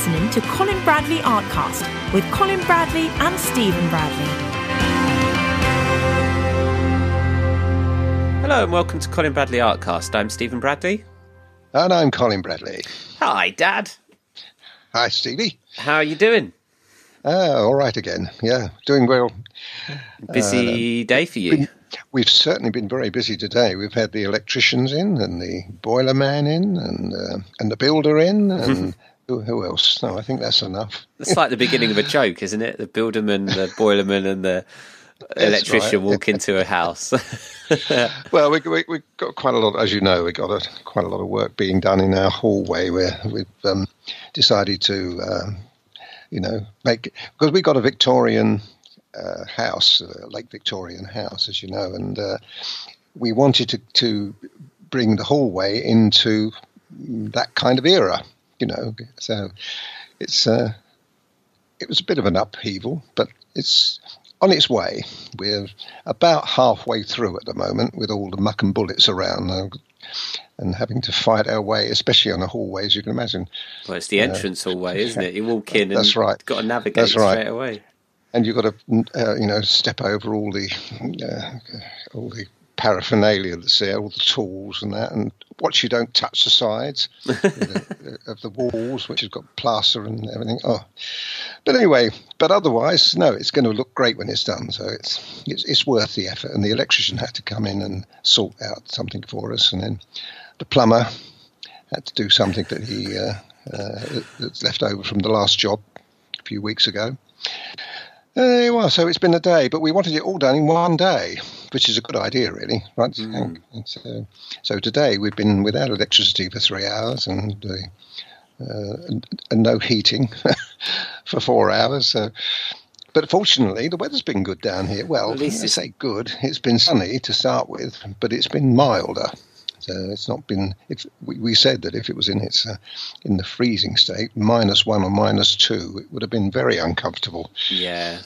listening to Colin Bradley Artcast with Colin Bradley and Stephen Bradley. Hello and welcome to Colin Bradley Artcast. I'm Stephen Bradley. And I'm Colin Bradley. Hi, Dad. Hi, Stevie. How are you doing? Uh, all right again. Yeah, doing well. Busy uh, day for you. we've certainly been very busy today. We've had the electricians in, and the boiler man in, and uh, and the builder in, and who, else? No, I think that's enough. It's like the beginning of a joke, isn't it? The builderman, the boilerman, and the electrician right. walk into a house. well, we, we, we got quite a lot, as you know, we've got a, quite a lot of work being done in our hallway where we've um, decided to um, you know, make because we've got a Victorian uh, house, a Lake Victorian house, as you know, and uh, we wanted to, to bring the hallway into that kind of era, you know. So it's uh, it was a bit of an upheaval, but it's on its way. We're about halfway through at the moment with all the muck and bullets around and having to fight our way, especially on the hallway, as you can imagine. Well, it's the uh, entrance uh, hallway, isn't it? You walk in and that's right. got to navigate that's right. straight away. And you've got to, uh, you know, step over all the uh, all the paraphernalia that's there, all the tools and that, and watch you don't touch the sides of, the, of, the, walls, which has got plaster and everything. Oh, but anyway, but otherwise, no, it's going to look great when it's done. So it's it's, it's worth the effort. And the electrician had to come in and sort out something for us, and then the plumber had to do something that he uh, uh, that's left over from the last job a few weeks ago. Uh, well, so it's been a day, but we wanted it all done in one day, which is a good idea, really, right? Mm. So, so today we've been without electricity for three hours and, uh, uh, and, and, no heating for four hours. So, but fortunately, the weather's been good down here. Well, at least I say good. It's been sunny to start with, but it's been milder. So it's not been. If we, we said that if it was in its uh, in the freezing state, minus one or minus two, it would have been very uncomfortable. Yeah.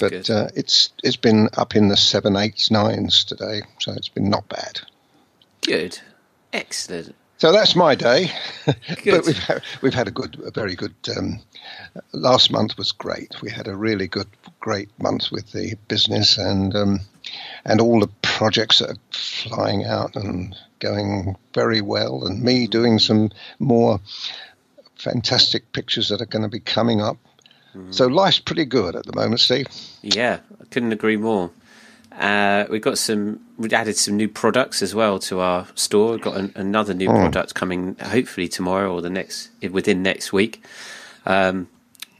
But uh, it's it's been up in the seven, eights, nines today, so it's been not bad. Good, excellent. So that's my day. but we've had, we've had a good, a very good. Um, last month was great. We had a really good, great month with the business and um, and all the projects that are flying out and going very well, and me doing some more fantastic pictures that are going to be coming up. Mm. So life's pretty good at the moment, Steve. Yeah, I couldn't agree more. Uh, we've got some. We added some new products as well to our store. We've got an, another new mm. product coming, hopefully tomorrow or the next within next week. Um,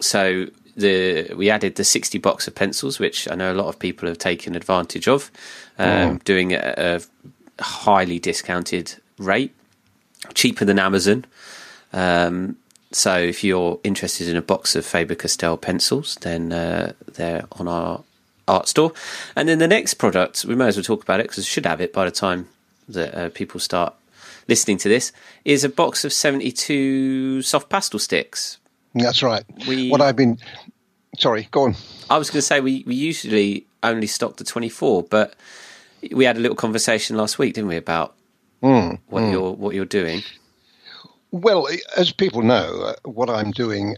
so the we added the sixty box of pencils, which I know a lot of people have taken advantage of, um, mm. doing it at a highly discounted rate, cheaper than Amazon. Um, so if you're interested in a box of Faber Castell pencils, then uh, they're on our art store. And then the next product, we may as well talk about it because we should have it by the time that uh, people start listening to this, is a box of 72 soft pastel sticks. That's right. We, what I've been. Sorry, go on. I was going to say we, we usually only stock the 24, but we had a little conversation last week, didn't we, about mm, what mm. you're what you're doing? Well, as people know, uh, what I'm doing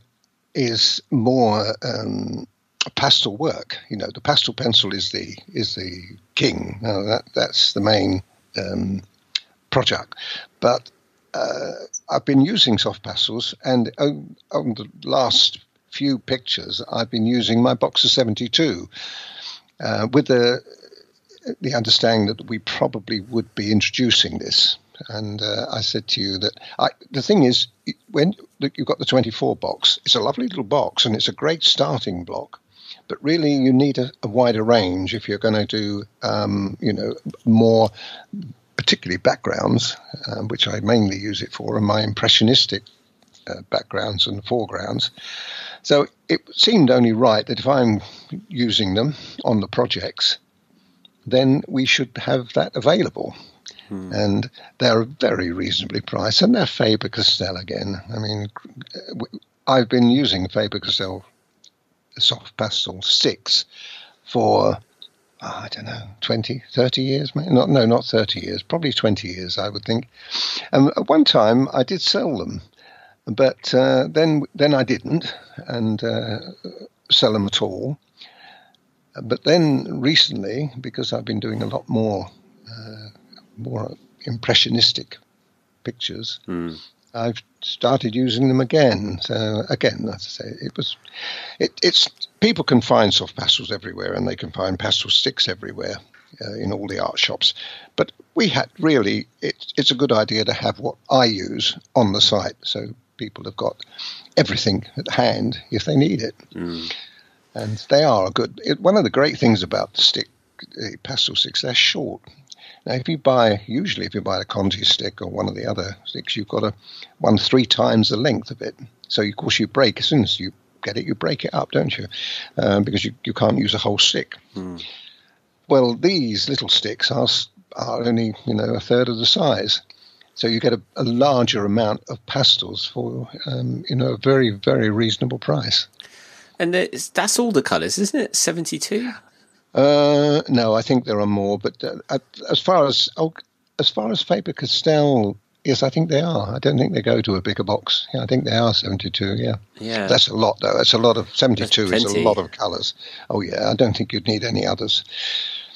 is more um, pastel work. You know, the pastel pencil is the is the king. Now that that's the main um, project. But uh, I've been using soft pastels, and on, on, the last few pictures, I've been using my box of seventy two, uh, with the the understanding that we probably would be introducing this. And uh, I said to you that I, the thing is, when you've got the 24 box, it's a lovely little box and it's a great starting block but really you need a, a wider range if you're going to do, um, you know, more particularly backgrounds, um, which I mainly use it for, and my impressionistic uh, backgrounds and foregrounds. So it seemed only right that if I'm using them on the projects, then we should have that available. Hmm. And they're very reasonably priced, and they're Faber Castell again. I mean, I've been using Faber Castell soft pastel sticks for oh, I don't know, 20, 30 years, maybe? Not, no, not 30 years, probably 20 years, I would think. And at one time, I did sell them. But uh, then then I didn't and uh, sell them at all. But then recently, because I've been doing a lot more uh, more impressionistic pictures, Mm. I've started using them again. So again, as I say, it was it, it's people can find soft pastels everywhere, and they can find pastel sticks everywhere uh, in all the art shops. But we had really it, it's a good idea to have what I use on the site, so people have got everything at hand if they need it. Mm. And they are a good. It, one of the great things about the stick the pastel sticks, they're short. Now, if you buy, usually if you buy a Conté stick or one of the other sticks, you've got a one three times the length of it. So, of course, you break as soon as you get it, you break it up, don't you? Um, because you, you can't use a whole stick. Mm. Well, these little sticks are are only you know a third of the size, so you get a, a larger amount of pastels for um, you know a very very reasonable price. And that's all the colours, isn't it? 72? Uh, no, I think there are more, but uh, as far as oh, as far as Faber Castell, yes, I think they are. I don't think they go to a bigger box. Yeah, I think they are seventy-two. Yeah, Yeah. that's a lot though. That's a lot of seventy-two. Is a lot of colours. Oh yeah, I don't think you'd need any others.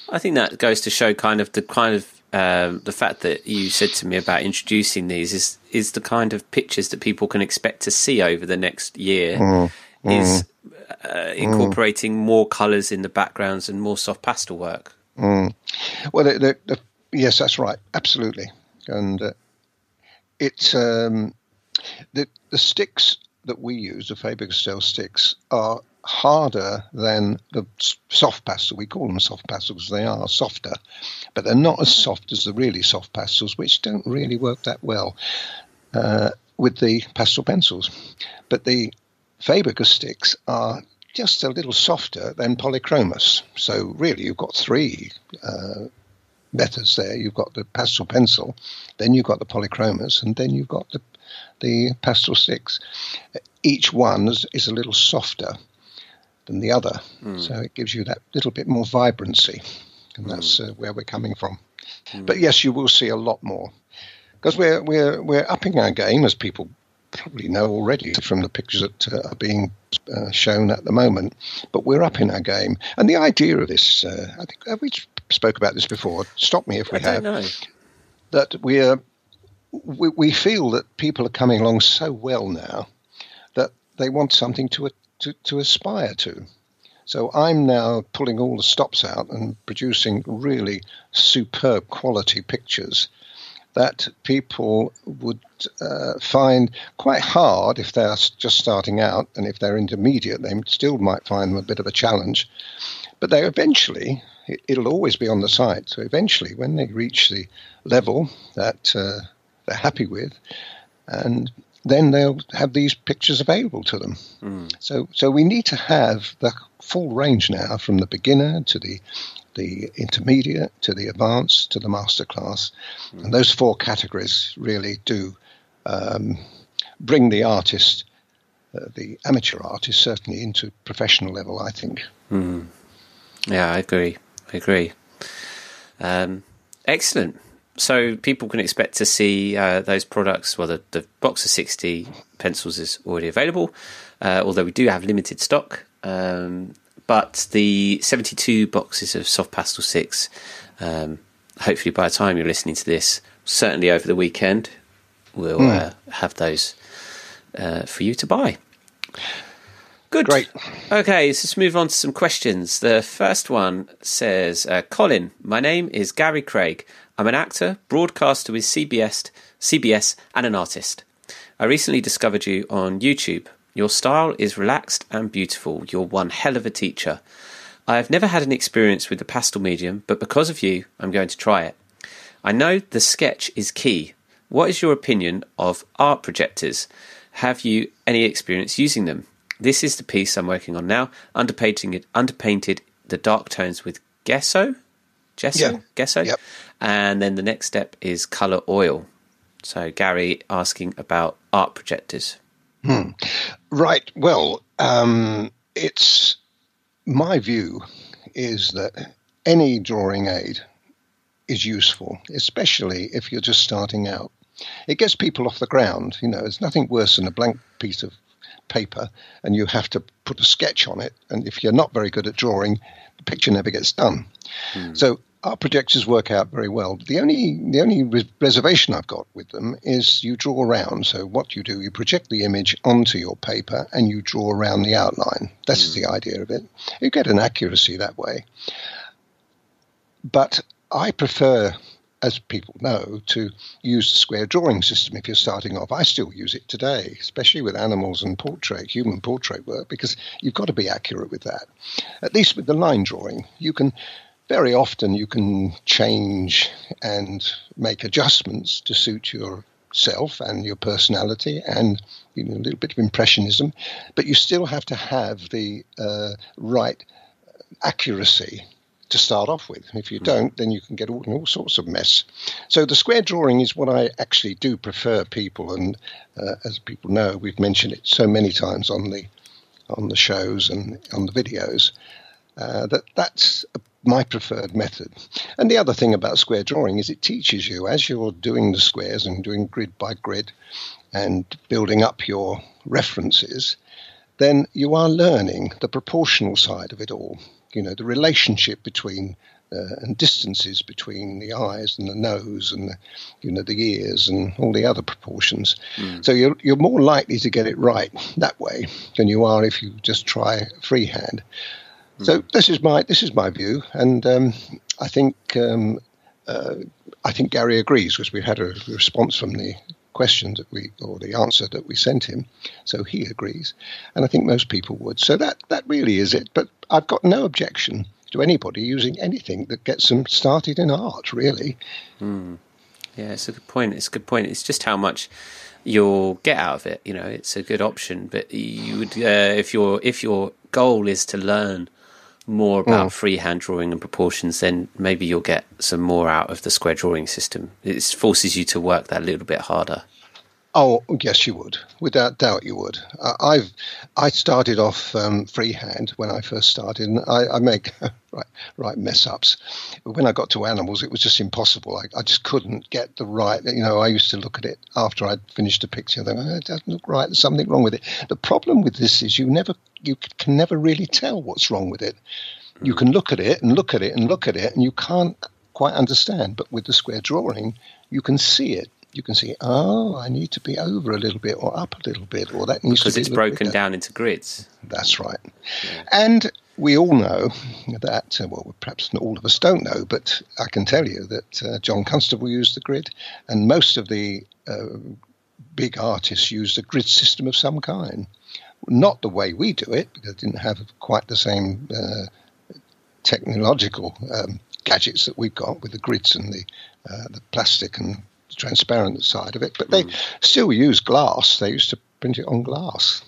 I think that goes to show kind of the kind of um, the fact that you said to me about introducing these is is the kind of pictures that people can expect to see over the next year. Mm, Is uh, incorporating more colours in the backgrounds and more soft pastel work. Well, the, the, the, yes, that's right, absolutely, and uh, it's um, the the sticks that we use, the Faber Castell sticks, are harder than the soft pastel. We call them soft pastels; they are softer, but they're not as soft as the really soft pastels, which don't really work that well uh, with the pastel pencils. But the Faber sticks are just a little softer than polychromos. So really, you've got three uh, methods there. You've got the pastel pencil, then you've got the polychromos, and then you've got the the pastel sticks. Each one is, is a little softer than the other, so it gives you that little bit more vibrancy, and that's uh, where we're coming from. But yes, you will see a lot more because we're we're we're upping our game, as people probably know already from the pictures that uh, are being uh, shown at the moment. But we're up in our game, and the idea of this, uh, I think, have we spoke about this before? Stop me if we I have know. that we're we, we feel that people are coming along so well now that they want something to to, to aspire to. So I'm now pulling all the stops out and producing really superb quality pictures that people would uh, find quite hard if they're just starting out, and if they're intermediate, they still might find them a bit of a challenge. But they eventually, it, it'll always be on the site. So eventually, when they reach the level that uh, they're happy with, and then they'll have these pictures available to them. So, so we need to have the full range now, from the beginner to the the intermediate to the advanced to the master masterclass, and those four categories really do um, bring the artist, uh, the amateur artist, certainly into professional level. I think. Yeah, I agree. I agree. Um, excellent. So people can expect to see uh, those products. Well, the, the box of sixty pencils is already available, uh, although we do have limited stock. Um, but the seventy-two boxes of soft pastel six, um, hopefully by the time you're listening to this, certainly over the weekend, we'll uh, have those uh, for you to buy. Good. Great. Okay, so let's move on to some questions. The first one says, uh, Colin, my name is Gary Craig. I'm an actor, broadcaster with CBS, CBS, and an artist. I recently discovered you on YouTube. Your style is relaxed and beautiful. You're one hell of a teacher. I have never had an experience with the pastel medium, but because of you, I'm going to try it. I know the sketch is key. What is your opinion of art projectors? Have you any experience using them? This is the piece I'm working on now, underpainting it, underpainted the dark tones with gesso, gesso, Yeah. gesso, Yep. and then the next step is color oil. So Gary asking about art projectors. Right. Well, um, it's my view is that any drawing aid is useful, especially if you're just starting out. It gets people off the ground. You know, there's nothing worse than a blank piece of paper and you have to put a sketch on it. And if you're not very good at drawing, the picture never gets done. Hmm. So our projectors work out very well. The only the only reservation I've got with them is you draw around. So what you do, you project the image onto your paper and you draw around the outline. That's mm. the idea of it. You get an accuracy that way. But I prefer, as people know, to use the square drawing system if you're starting off. I still use it today, especially with animals and portrait, human portrait work, because you've got to be accurate with that. At least with the line drawing, you can very often you can change and make adjustments to suit yourself and your personality and you know, a little bit of impressionism, but you still have to have the uh, right accuracy to start off with. If you hmm. don't, then you can get all, all sorts of mess. So the square drawing is what I actually do prefer people, and uh, as people know, we've mentioned it so many times on the on the shows and on the videos. Uh, that that's my preferred method. And the other thing about square drawing is it teaches you as you're doing the squares and doing grid by grid and building up your references, then you are learning the proportional side of it all. You know, the relationship between uh, and distances between the eyes and the nose and the, you know the ears and all the other proportions. Mm. So you're you're more likely to get it right that way than you are if you just try freehand. So hmm. this is my this is my view, and um, I think um, uh, I think Gary agrees because we've had a response from the question that we or the answer that we sent him, so he agrees, and I think most people would. So that that really is it. But I've got no objection to anybody using anything that gets them started in art. Really. Mm. Yeah, it's a good point. It's a good point. It's just how much you'll get out of it. You know, it's a good option. But you would, uh, if your if your goal is to learn more about mm. freehand drawing and proportions, then maybe you'll get some more out of the square drawing system. It forces you to work that little bit harder. Oh yes, you would. Without doubt, you would. Uh, I've I started off um, freehand when I first started, and I, I make right right mess ups. But when I got to animals, it was just impossible. I, I, just couldn't get the right. You know, I used to look at it after I'd finished a picture. And think, oh, it doesn't look right. There's something wrong with it. The problem with this is you never you can never really tell what's wrong with it. You can look at it and look at it and look at it, and you can't quite understand. But with the square drawing, you can see it you can see, oh, I need to be over a little bit or up a little bit, or that needs because to be it's broken down into grids. That's right. Yeah. And we all know that, uh, well, perhaps all of us don't know, but I can tell you that uh, John Constable used the grid, and most of the uh, big artists used a grid system of some kind. Not the way we do it, because it didn't have quite the same uh, technological um, gadgets that we've got with the grids and the uh, the plastic and transparent side of it, but they mm. still use glass. They used to print it on glass,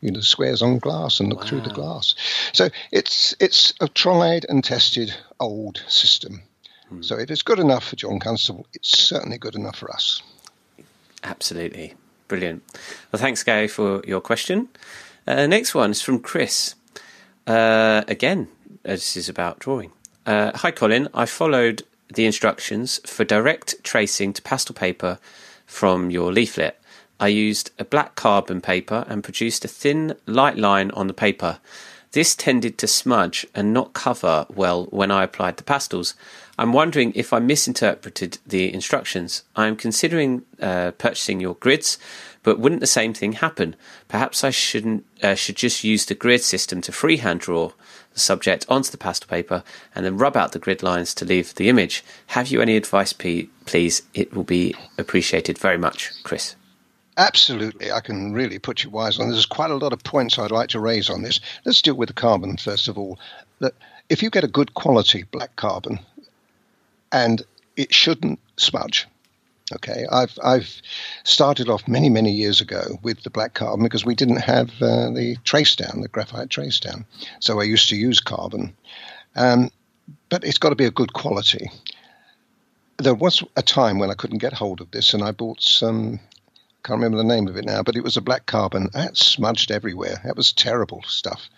you know, squares on glass and look wow. through the glass. So it's it's a tried and tested old system. Mm. So if it's good enough for John Constable, it's certainly good enough for us. Absolutely. Brilliant. Well, thanks, Gary, for your question. Uh, next one is from Chris. Uh, again, this is about drawing. Uh, Hi, Colin. I followed the instructions for direct tracing to pastel paper from your leaflet. I used a black carbon paper and produced a thin, light line on the paper. This tended to smudge and not cover well when I applied the pastels. I'm wondering if I misinterpreted the instructions. I am considering uh, purchasing your grids, but wouldn't the same thing happen? Perhaps I shouldn't uh, should just use the grid system to freehand draw the subject onto the pastel paper and then rub out the grid lines to leave the image. Have you any advice, please? It will be appreciated very much, Chris. Absolutely, I can really put you wise on. There's quite a lot of points I'd like to raise on this. Let's deal with the carbon first of all. That if you get a good quality black carbon, and it shouldn't smudge, Okay, I've I've started off many many years ago with the black carbon because we didn't have uh, the trace down, the graphite trace down. So I used to use carbon, um, but it's got to be a good quality. There was a time when I couldn't get hold of this, and I bought some. Can't remember the name of it now, but it was a black carbon. That smudged everywhere. That was terrible stuff.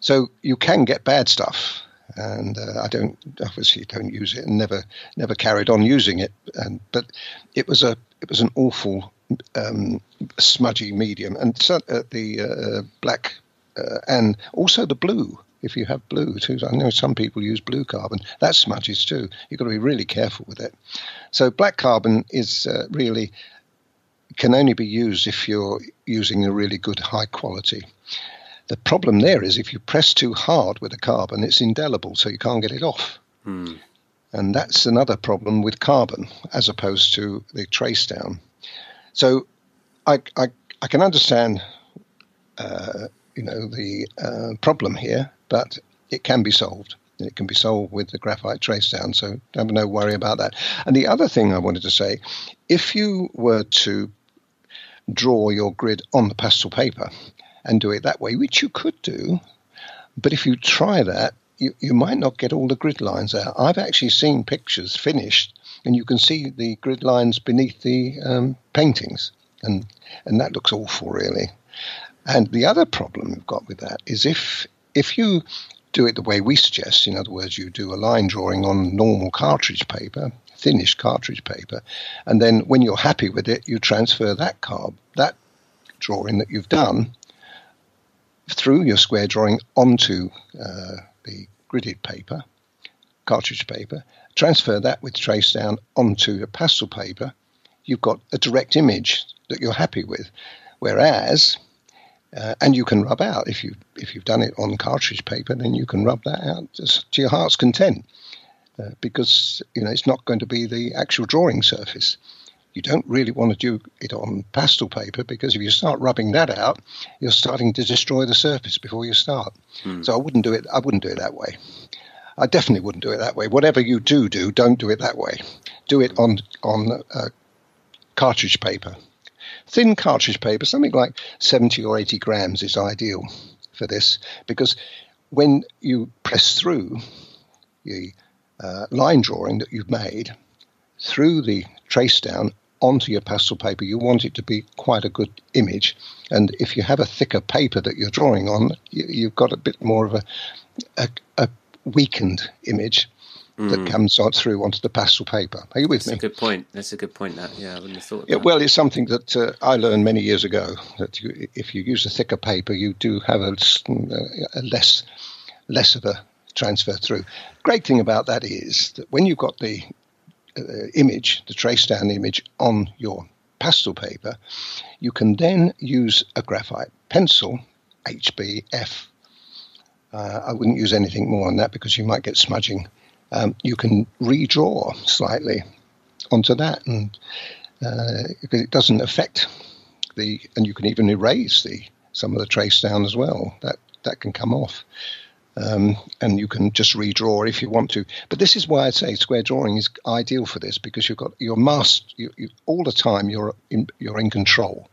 So you can get bad stuff and uh, I don't obviously don't use it and never never carried on using it. And but it was a it was an awful um, smudgy medium, and so, uh, the uh, black uh, and also the blue. If you have blue too, I know some people use blue carbon. That smudges too. You've got to be really careful with it. So black carbon is uh, really can only be used if you're using a really good high quality. The problem there is if you press too hard with the carbon, it's indelible, so you can't get it off. Hmm. And that's another problem with carbon as opposed to the trace down. So I, I, I can understand, uh, you know, the uh, problem here, but it can be solved. It can be solved with the graphite trace down, so have no worry about that. And the other thing I wanted to say, if you were to draw your grid on the pastel paper and do it that way, which you could do, but if you try that, you, you might not get all the grid lines out. I've actually seen pictures finished and you can see the grid lines beneath the um, paintings, and and that looks awful, really. And the other problem we've got with that is if if you do it the way we suggest, in other words, you do a line drawing on normal cartridge paper, finished cartridge paper, and then when you're happy with it, you transfer that carb, that drawing that you've done through your square drawing onto uh, the gridded paper, cartridge paper, transfer that with trace down onto your pastel paper, you've got a direct image that you're happy with. Whereas, uh, and you can rub out if you if you've done it on cartridge paper, then you can rub that out to your heart's content, uh, because you know it's not going to be the actual drawing surface. You don't really want to do it on pastel paper because if you start rubbing that out, you're starting to destroy the surface before you start. Mm. So I wouldn't do it. I wouldn't do it that way. I definitely wouldn't do it that way. Whatever you do do, don't do it that way. Do it on on uh, cartridge paper. Thin cartridge paper, something like 70 or 80 grams, is ideal for this because when you press through the uh, line drawing that you've made through the trace down onto your pastel paper, you want it to be quite a good image. And if you have a thicker paper that you're drawing on, you, have got a bit more of a, a, a weakened image mm. that comes on through onto the pastel paper. Are you with That's me? That's a good point. That's a good point. That yeah, I wouldn't have thought. Yeah, well, it's something that uh, I learned many years ago. That you, if you use a thicker paper, you do have a, a less less of a transfer through. Great thing about that is that when you've got the uh, image, the trace down image on your pastel paper, you can then use a graphite pencil, HBF uh, I wouldn't use anything more on that because you might get smudging. Um, you can redraw slightly onto that, and uh, it doesn't affect the, and you can even erase the some of the trace down as well. That that can come off. Um, and you can just redraw if you want to. But this is why I say square drawing is ideal for this because you've got your master you, you, all the time. You're in, you're in control.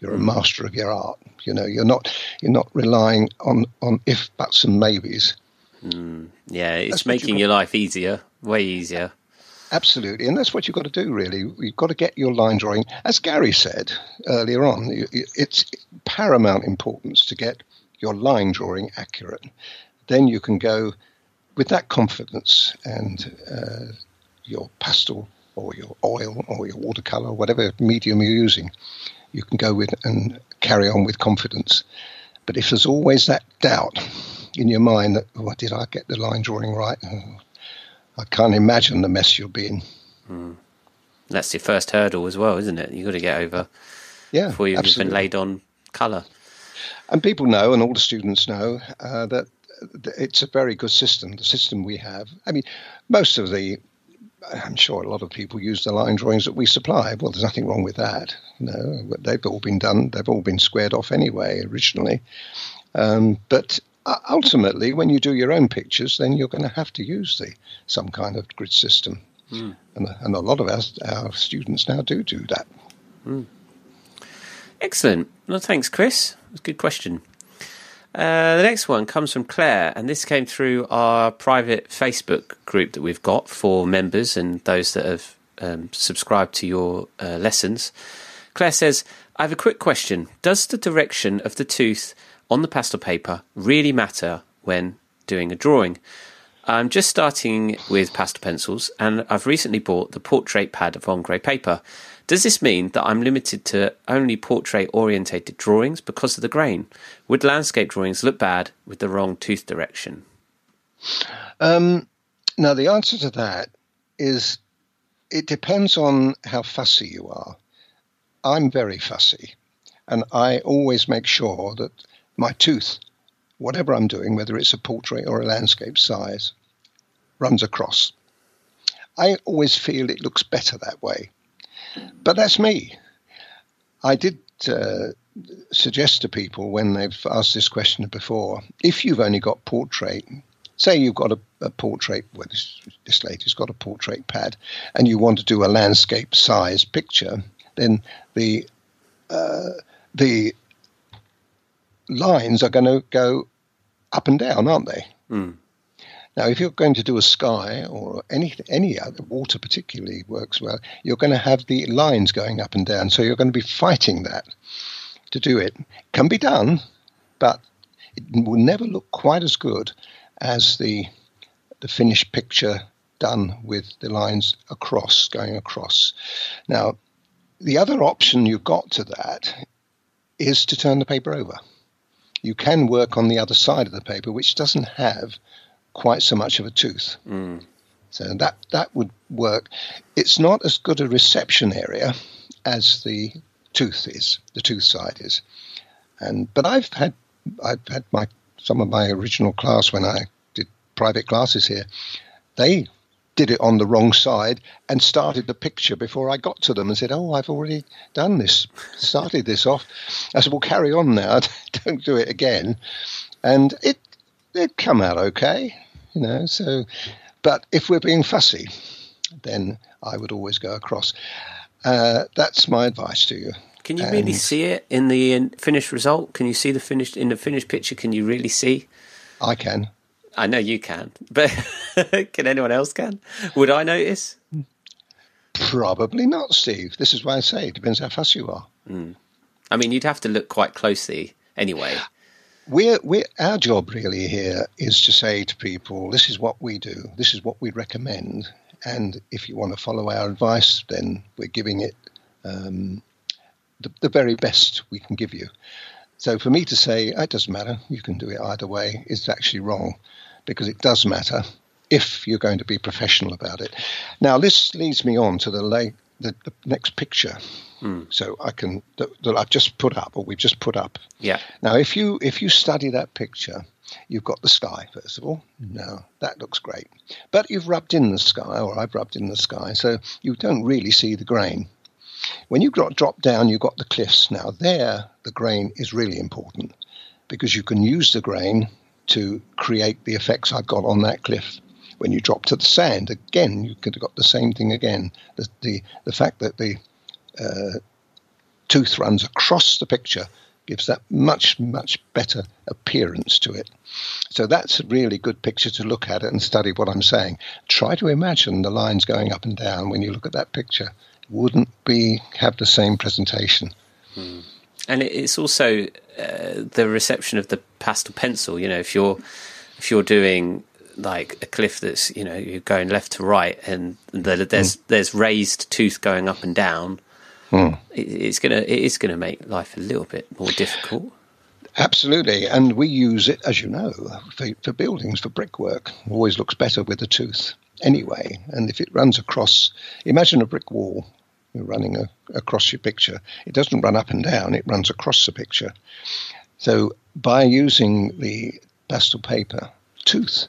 You're a master of your art. You know, you're not you're not relying on on if buts and maybes. Mm, yeah, it's that's making your life easier, way easier. Absolutely, and that's what you've got to do. Really, you've got to get your line drawing, as Gary said earlier on. It's paramount importance to get your line drawing accurate. Then you can go with that confidence and uh, your pastel or your oil or your watercolor, whatever medium you're using you can go with and carry on with confidence. But if there's always that doubt in your mind that, oh, did I get the line drawing right? Oh, I can't imagine the mess you'll be in. Mm. That's your first hurdle as well, isn't it? You've got to get over yeah, before you've absolutely. even laid on colour. And people know, and all the students know, uh, that it's a very good system, the system we have. I mean, most of the I'm sure a lot of people use the line drawings that we supply. Well, there's nothing wrong with that. No, they've all been done. They've all been squared off anyway originally. Um, but uh, ultimately, when you do your own pictures, then you're going to have to use the some kind of grid system, mm. and, and, a lot of our, our, students now do do that. Mm. Excellent. Well, thanks, Chris. That's a good question. Uh, the next one comes from Claire, and this came through our private Facebook group that we've got for members and those that have um, subscribed to your uh, lessons. Claire says, I have a quick question. Does the direction of the tooth on the pastel paper really matter when doing a drawing? I'm just starting with pastel pencils, and I've recently bought the portrait pad of on grey paper. Does this mean that I'm limited to only portrait orientated drawings because of the grain? Would landscape drawings look bad with the wrong tooth direction? Um, now, the answer to that is it depends on how fussy you are. I'm very fussy, and I always make sure that my tooth, whatever I'm doing, whether it's a portrait or a landscape size, runs across. I always feel it looks better that way. But that's me. I did uh, suggest to people when they've asked this question before if you've only got portrait, say you've got a, a portrait, well, this, this lady's got a portrait pad, and you want to do a landscape size picture, then the uh, the lines are going to go up and down, aren't they? Mm. Now, if you're going to do a sky or any any other water, particularly works well, you're going to have the lines going up and down. So you're going to be fighting that to do it. Can be done, but it will never look quite as good as the the finished picture done with the lines across, going across. Now, the other option you've got to that is to turn the paper over. You can work on the other side of the paper, which doesn't have quite so much of a tooth. Mm. So that that would work. It's not as good a reception area as the tooth is, the tooth side is. And but I've had I've had my some of my original class when I did private classes here. They did it on the wrong side and started the picture before I got to them and said, "Oh, I've already done this, started this off." I said, "Well, carry on now. Don't do it again." And it it come out okay you know. So, but if we're being fussy, then I would always go across. Uh, that's my advice to you. Can you and really see it in the finished result? Can you see the finished in the finished picture? Can you really see? I can. I know you can, but can anyone else can? Would I notice? Probably not, Steve. This is why I say it depends how fussy you are. Mm. I mean, you'd have to look quite closely anyway we're, we're, our job really here is to say to people, this is what we do, this is what we recommend, and if you want to follow our advice, then we're giving it um, the, the, very best we can give you. So for me to say it doesn't matter, you can do it either way, is actually wrong, because it does matter if you're going to be professional about it. Now this leads me on to the, late, the, the next picture. Mm. So I can that, that I've just put up, or we've just put up. Yeah. Now, if you if you study that picture, you've got the sky first of all. Now that looks great, but you've rubbed in the sky, or I've rubbed in the sky, so you don't really see the grain. When you drop, drop down, you've got the cliffs. Now there, the grain is really important because you can use the grain to create the effects I've got on that cliff when you drop to the sand, again, you could have got the same thing again. The, the, the fact that the uh, tooth runs across the picture gives that much, much better appearance to it. So that's a really good picture to look at and study what I'm saying. Try to imagine the lines going up and down when you look at that picture. Wouldn't be have the same presentation. Hmm. And it's also uh, the reception of the pastel pencil. You know, if you're if you're doing like a cliff that's you know you're going left to right and there's mm. there's raised tooth going up and down. Mm. it, it's gonna it is gonna make life a little bit more difficult. Absolutely. And we use it as you know for, for buildings for brickwork. Always looks better with a tooth anyway. And if it runs across imagine a brick wall running a, across your picture. It doesn't run up and down it runs across the picture. So by using the pastel paper tooth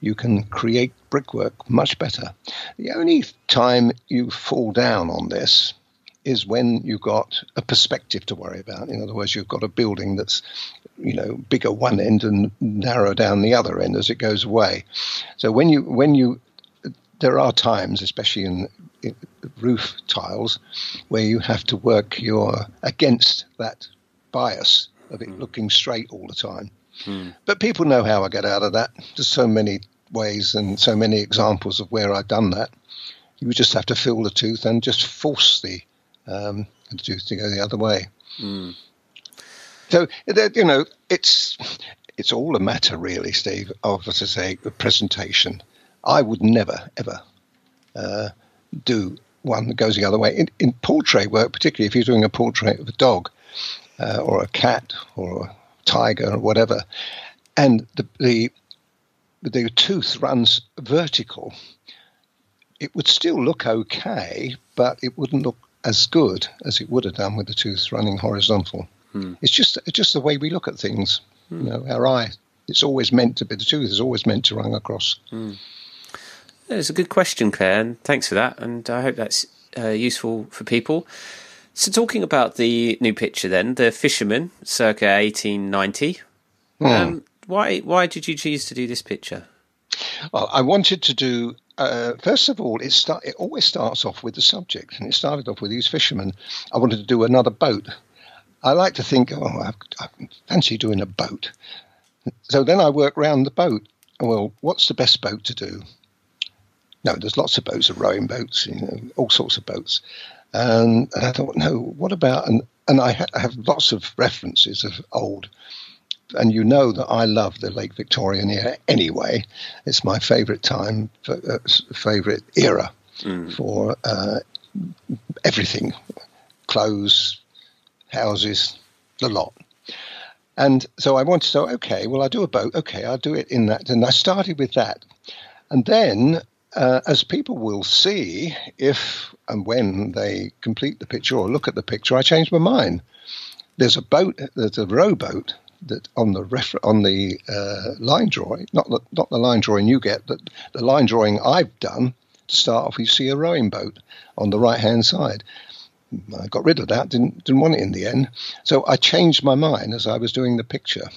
you can create brickwork much better. The only time you fall down on this is when you've got a perspective to worry about. In other words, you've got a building that's, you know, bigger one end and narrow down the other end as it goes away. So when you when you there are times, especially in, in roof tiles, where you have to work your against that bias of it mm. looking straight all the time. Hmm. But people know how I get out of that. There's so many ways and so many examples of where I've done that. You just have to fill the tooth and just force the, um, the tooth to go the other way. Mm. So you know, it's it's all a matter, really, Steve, of as I say, the presentation. I would never ever uh, do one that goes the other way. In, in portrait work, particularly if you're doing a portrait of a dog uh, or a cat or a tiger or whatever, and the, the the tooth runs vertical, it would still look okay, but it wouldn't look as good as it would have done with the tooth running horizontal. Hmm. It's just it's just the way we look at things. Hmm. You know, our eye. It's always meant to be the tooth is always meant to run across. Hmm. It's a good question, Claire, and thanks for that. And I hope that's uh, useful for people. So, talking about the new picture, then the Fisherman, circa eighteen ninety. Hmm. Um, why why did you choose to do this picture? Well, I wanted to do. Uh, first of all, it start. It always starts off with the subject, and it started off with these fishermen. I wanted to do another boat. I like to think, oh, I, I fancy doing a boat. So then I work round the boat. Well, what's the best boat to do? No, there's lots of boats, rowing boats, you know, all sorts of boats. And, and I thought, no, what about and and I, ha- I have lots of references of old and you know that I love the Lake Victorian era anyway. It's my favourite time, uh, favourite era mm. for uh, everything clothes, houses, the lot. And so I wanted to, okay, well, I'll do a boat. Okay, I'll do it in that. And I started with that. And then, uh, as people will see, if and when they complete the picture or look at the picture, I changed my mind. There's a boat, there's a rowboat that on the refer- on the uh, line drawing, not the, not the line drawing you get, but the line drawing I've done to start off, you see a rowing boat on the right hand side. I got rid of that, didn't didn't want it in the end. So I changed my mind as I was doing the picture.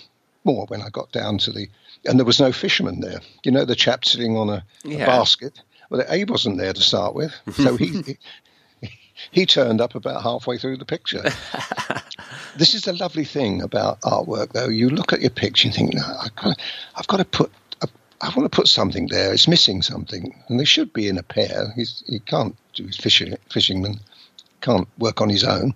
More when I got down to the, and there was no fisherman there. You know, the chap sitting on a, yeah. a basket. Well, Abe wasn't there to start with, so he he turned up about halfway through the picture. this is the lovely thing about artwork, though. You look at your picture and think, no, I have got to put, I want to put something there. It's missing something, and they should be in a pair. He's, he can't do his fishing, fishingman, can't work on his own.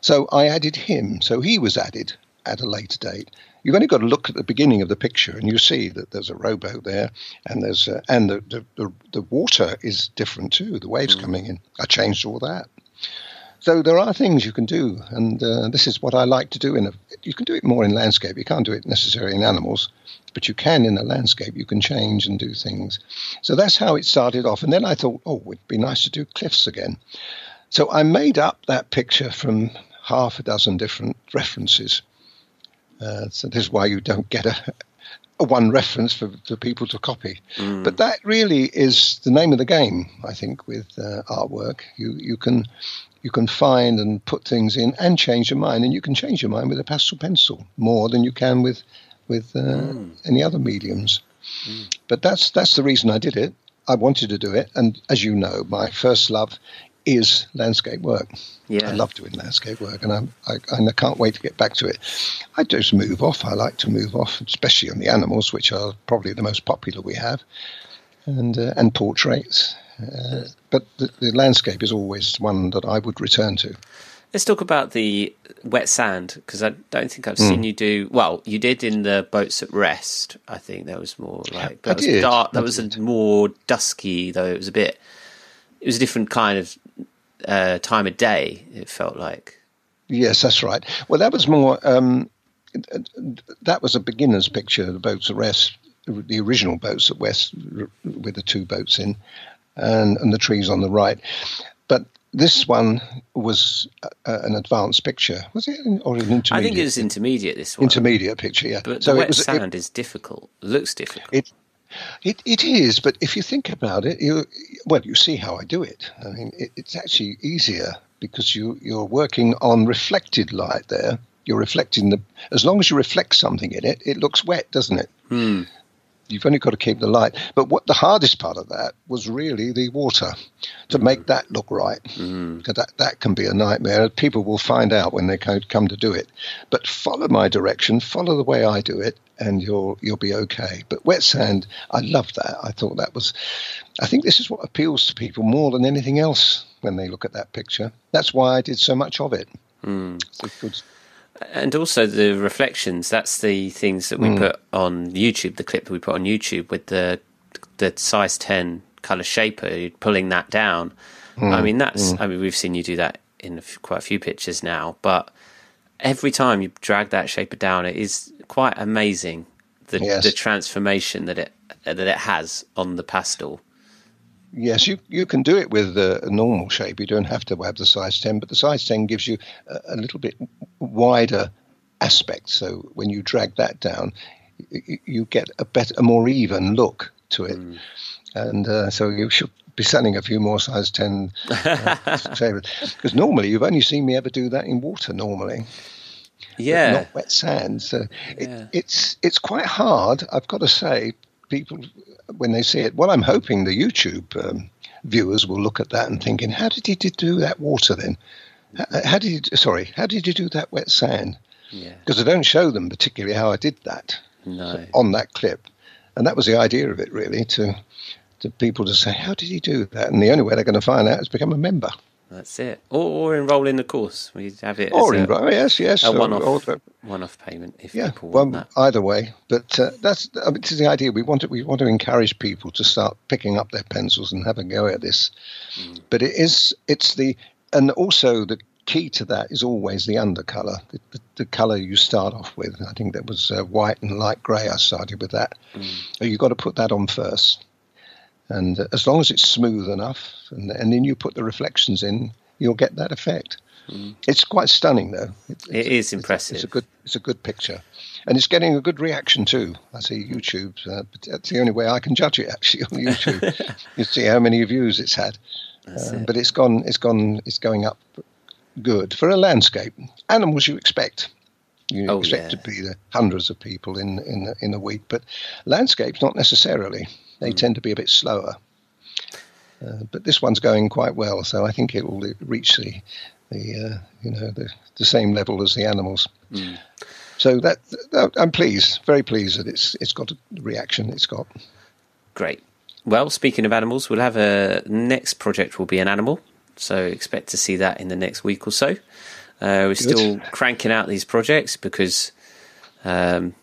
So I added him. So he was added at a later date. You've only got to look at the beginning of the picture, and you see that there's a rowboat there, and there's a, and the, the, the, the water is different too. The waves mm. coming in. I changed all that. So there are things you can do, and uh, this is what I like to do. In a, you can do it more in landscape. You can't do it necessarily in animals, but you can in a landscape. You can change and do things. So that's how it started off. And then I thought, oh, it'd be nice to do cliffs again. So I made up that picture from half a dozen different references. Uh, so this is why you don't get a, a one reference for, for people to copy. Mm. But that really is the name of the game, I think, with uh, artwork. You you can you can find and put things in and change your mind, and you can change your mind with a pastel pencil more than you can with with uh, mm. any other mediums. Mm. But that's that's the reason I did it. I wanted to do it, and as you know, my first love is landscape work. Yeah. I love doing landscape work, and I'm, I, and I can't wait to get back to it. I just move off. I like to move off, especially on the animals, which are probably the most popular we have, and uh, and portraits. Uh, but the, the, landscape is always one that I would return to. Let's talk about the wet sand because I don't think I've mm. seen you do. Well, you did in the boats at rest. I think that was more like that I was did. dark. That I was a more dusky, though. It was a bit. It was a different kind of uh, time of day. It felt like. Yes, that's right. Well, that was more. Um, that was a beginner's picture. The boats at rest, the original boats at rest, with the two boats in, and, and the trees on the right. But this one was an advanced picture, was it, or an intermediate? I think it was intermediate. This one, intermediate picture, yeah. But so the wet was, sand it, is difficult. Looks difficult. It, it, it is, but if you think about it, you well, you see how I do it. I mean, it, it's actually easier because you you're working on reflected light there. You're reflecting the as long as you reflect something in it, it looks wet, doesn't it? Hmm. You've only got to keep the light. But what the hardest part of that was really the water to mm. make that look right. Mm. Because that, that can be a nightmare. People will find out when they come to do it. But follow my direction, follow the way I do it, and you'll you'll be okay. But wet sand, I love that. I thought that was, I think this is what appeals to people more than anything else when they look at that picture. That's why I did so much of it. Mm. Good. And also the reflections. That's the things that we mm. put on YouTube. The clip that we put on YouTube with the the size ten color shaper, pulling that down. I mean, that's. I mean, we've seen you do that in a quite a few pictures now, but every time you drag that shaper down, it is quite amazing the Yes. the transformation that it that it has on the pastel. Yes, you, you can do it with a, normal shape. You don't have to have the size 10, but the size 10 gives you a, a little bit wider aspect. So when you drag that down, you, you get a better, a more even look to it. And uh, so you should be selling a few more size 10 uh, shavers. Because normally you've only seen me ever do that in water normally. Yeah, not wet sand. So Yeah. it, it's it's quite hard. I've got to say, people when they see it, well, I'm hoping the YouTube um, viewers will look at that and thinking, how did you do that water then? How, how did you, sorry, how did you do that wet sand? yeah, Because I don't show them particularly how I did that no, on that clip, and that was the idea of it really to to people to say, how did you do that? And the only way they're going to find out is become a member. That's it. Or, or enroll in the course. We have it Or as in, a, yes, yes, a one-off or- one-off payment if Yeah, people want well, that. either way, but uh, that's I mean, the idea. We want to we want to encourage people to start picking up their pencils and have a go at this. Mm. But it is it's the and also the key to that is always the undercolor, the, the, the color you start off with. I think that was uh, white and light grey. I started with that. Mm. You've got to put that on first, and as long as it's smooth enough, and, and then you put the reflections in, you'll get that effect. It's quite stunning, though. It, Mm. It is impressive. It's a good, it's a good picture, and it's getting a good reaction too. I see YouTube. Uh, but that's the only way I can judge it actually on YouTube. you see how many views it's had, Uh, it. but it's gone, it's gone, it's going up good for a landscape. Animals you expect. You Oh, expect yeah. to be the hundreds of people in in in a week, but landscapes not necessarily. They tend to be a bit slower. Uh, but this one's going quite well, so I think it will reach the the uh, you know the, the same level as the animals. Hmm. So that, that I'm pleased, very pleased that it's it's got a reaction. It's got. Great. Well, speaking of animals, we'll have a next project will be an animal, so expect to see that in the next week or so. Uh, we're still cranking out these projects because um,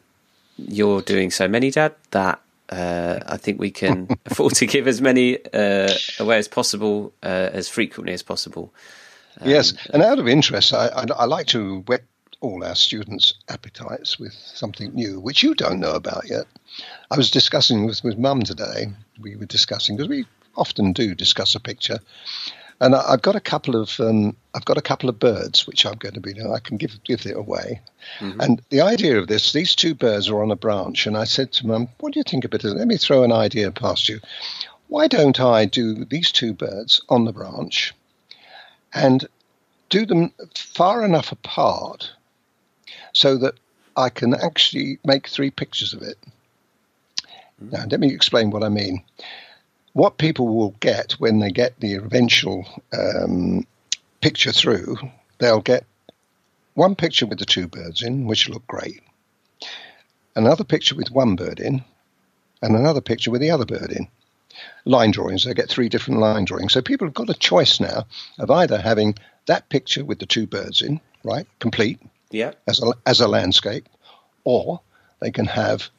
you're doing so many, Dad, that uh, I think we can afford to give as many uh, away as possible, uh, as frequently as possible. yes, and out of interest, I, I, I like to whet all our students' appetites with something new, which you don't know about yet. I was discussing with, with Mum today. We were discussing because we often do discuss a picture, and I, I've got a couple of um, I've got a couple of birds which I'm going to be. I can give give it away. And the idea of this, these two birds are on a branch, and I said to Mum, "What do you think about it? Let me throw an idea past you. Why don't I do these two birds on the branch, and do them far enough apart so that I can actually make three pictures of it. Now, let me explain what I mean. What people will get when they get the eventual um, picture through, they'll get one picture with the two birds in, which look great, another picture with one bird in, and another picture with the other bird in. Line drawings, they get three different line drawings. So people have got a choice now of either having that picture with the two birds in, right, complete, Yeah. as a, as a landscape, or they can have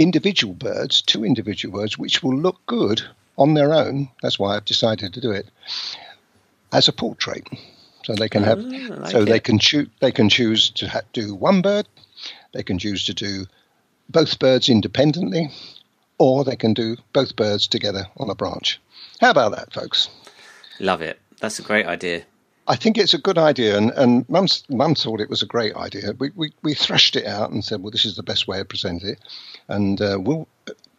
individual birds, two individual birds, which will look good on their own. That's why I've decided to do it as a portrait. So they can have, Ah, like so they can choose. They can choose to ha- do one bird. They can choose to do both birds independently, or they can do both birds together on a branch. How about that, folks? Love it. That's a great idea. I think it's a good idea, and, and Mum's, Mum thought it was a great idea. We, we, we thrashed it out and said, well, this is the best way to present it. And uh, we'll,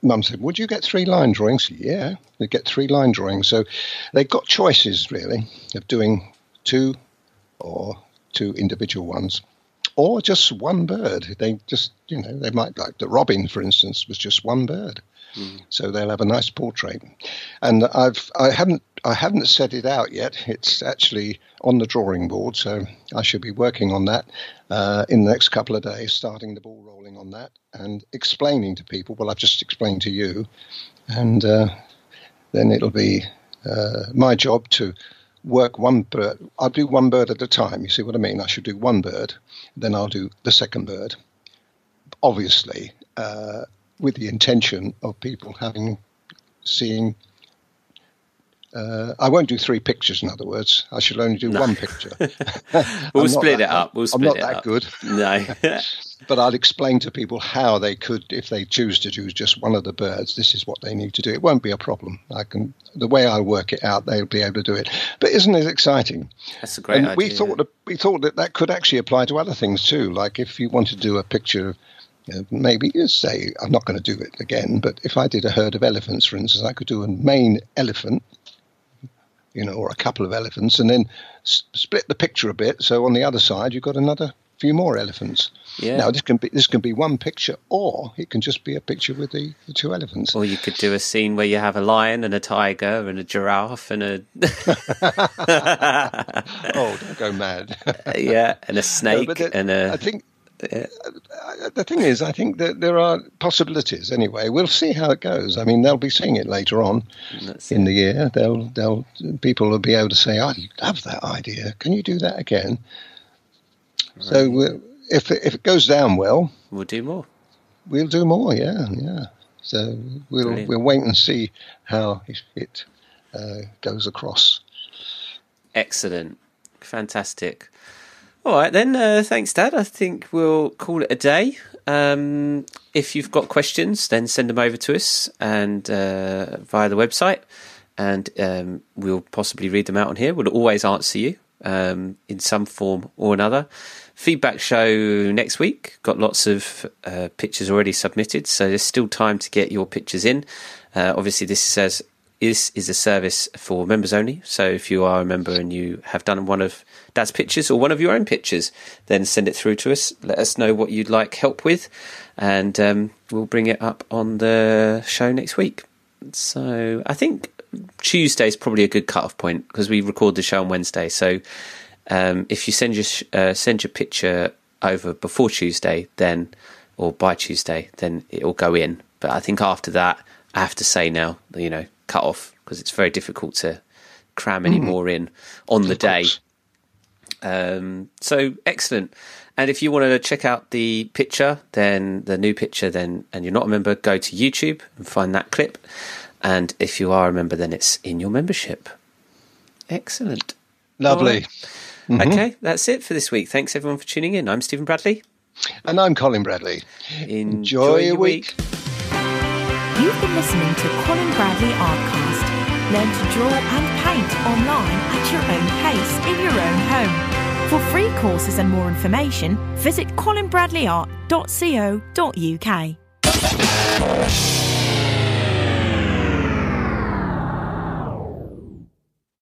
Mum said, would you get three line drawings? Yeah, they get three line drawings. So they've got choices, really, of doing two or two individual ones. Or just one bird. They just, you know, they might like the robin, for instance, was just one bird so they'll have a nice portrait. And I've I haven't I haven't set it out yet. It's actually on the drawing board, so I should be working on that uh, in the next couple of days, starting the ball rolling on that and explaining to people. Well, I've just explained to you, and uh, then it'll be uh, my job to work one bird. I'll do one bird at a time. You see what I mean? I should do one bird, then I'll do the second bird. Obviously, uh, with the intention of people having seeing Uh, I won't do three pictures. In other words, I shall only do no. one picture. we'll split that, it up. We'll split I'm not it that up. good. No. but I'll explain to people how they could, if they choose to do just one of the birds. This is what they need to do. It won't be a problem. I can the way I work it out, they'll be able to do it. But isn't it exciting? That's a great and idea. We thought that, we thought that that could actually apply to other things too. Like if you want to do a picture of maybe you say I'm not going to do it again, but if I did a herd of elephants, for instance, I could do a main elephant you know, or a couple of elephants, and then s- split the picture a bit. So on the other side, you've got another few more elephants. Yeah. Now this can be this can be one picture, or it can just be a picture with the, the two elephants. Or you could do a scene where you have a lion and a tiger and a giraffe and a oh, don't go mad. yeah, and a snake No, but and a. I think the thing is, I think that there are possibilities. Anyway, we'll see how it goes. I mean, they'll be seeing it later on That's in the year. They'll, they'll, people will be able to say, "I love that idea. Can you do that again?" So, if it, if it goes down well, We'll do more. we'll do more. Yeah, yeah. So we'll Brilliant. we'll wait and see how it, it uh, goes across. Excellent. Fantastic. All right, then. Uh, thanks, Dad. I think we'll call it a day. Um, if you've got questions, then send them over to us and uh, via the website, and um, we'll possibly read them out on here. We'll always answer you um, in some form or another. Feedback show next week. Got lots of uh, pictures already submitted, so there's still time to get your pictures in. Uh, obviously, this says this is a service for members only. So if you are a member and you have done one of Dad's pictures or one of your own pictures, then send it through to us. Let us know what you'd like help with, and um, we'll bring it up on the show next week. So I think Tuesday is probably a good cut-off point because we record the show on Wednesday. So um, if you send your sh- uh, send your picture over before Tuesday, then or by Tuesday, then it will go in. But I think after that, I have to say now, you know, cut off because it's very difficult to cram any more in on the day. Um, so excellent. And if you want to check out the picture, then the new picture, then and you're not a member, go to YouTube and find that clip. And if you are a member, then it's in your membership. Excellent. Lovely. Okay, that's it for this week. Thanks everyone for tuning in. I'm Stephen Bradley. And I'm Colin Bradley. Enjoy, Enjoy your your week. You've been listening to Colin Bradley Artcast. Learn to draw and paint online at your own pace in your own home. For free courses and more information, visit colinbradleyart.co.uk.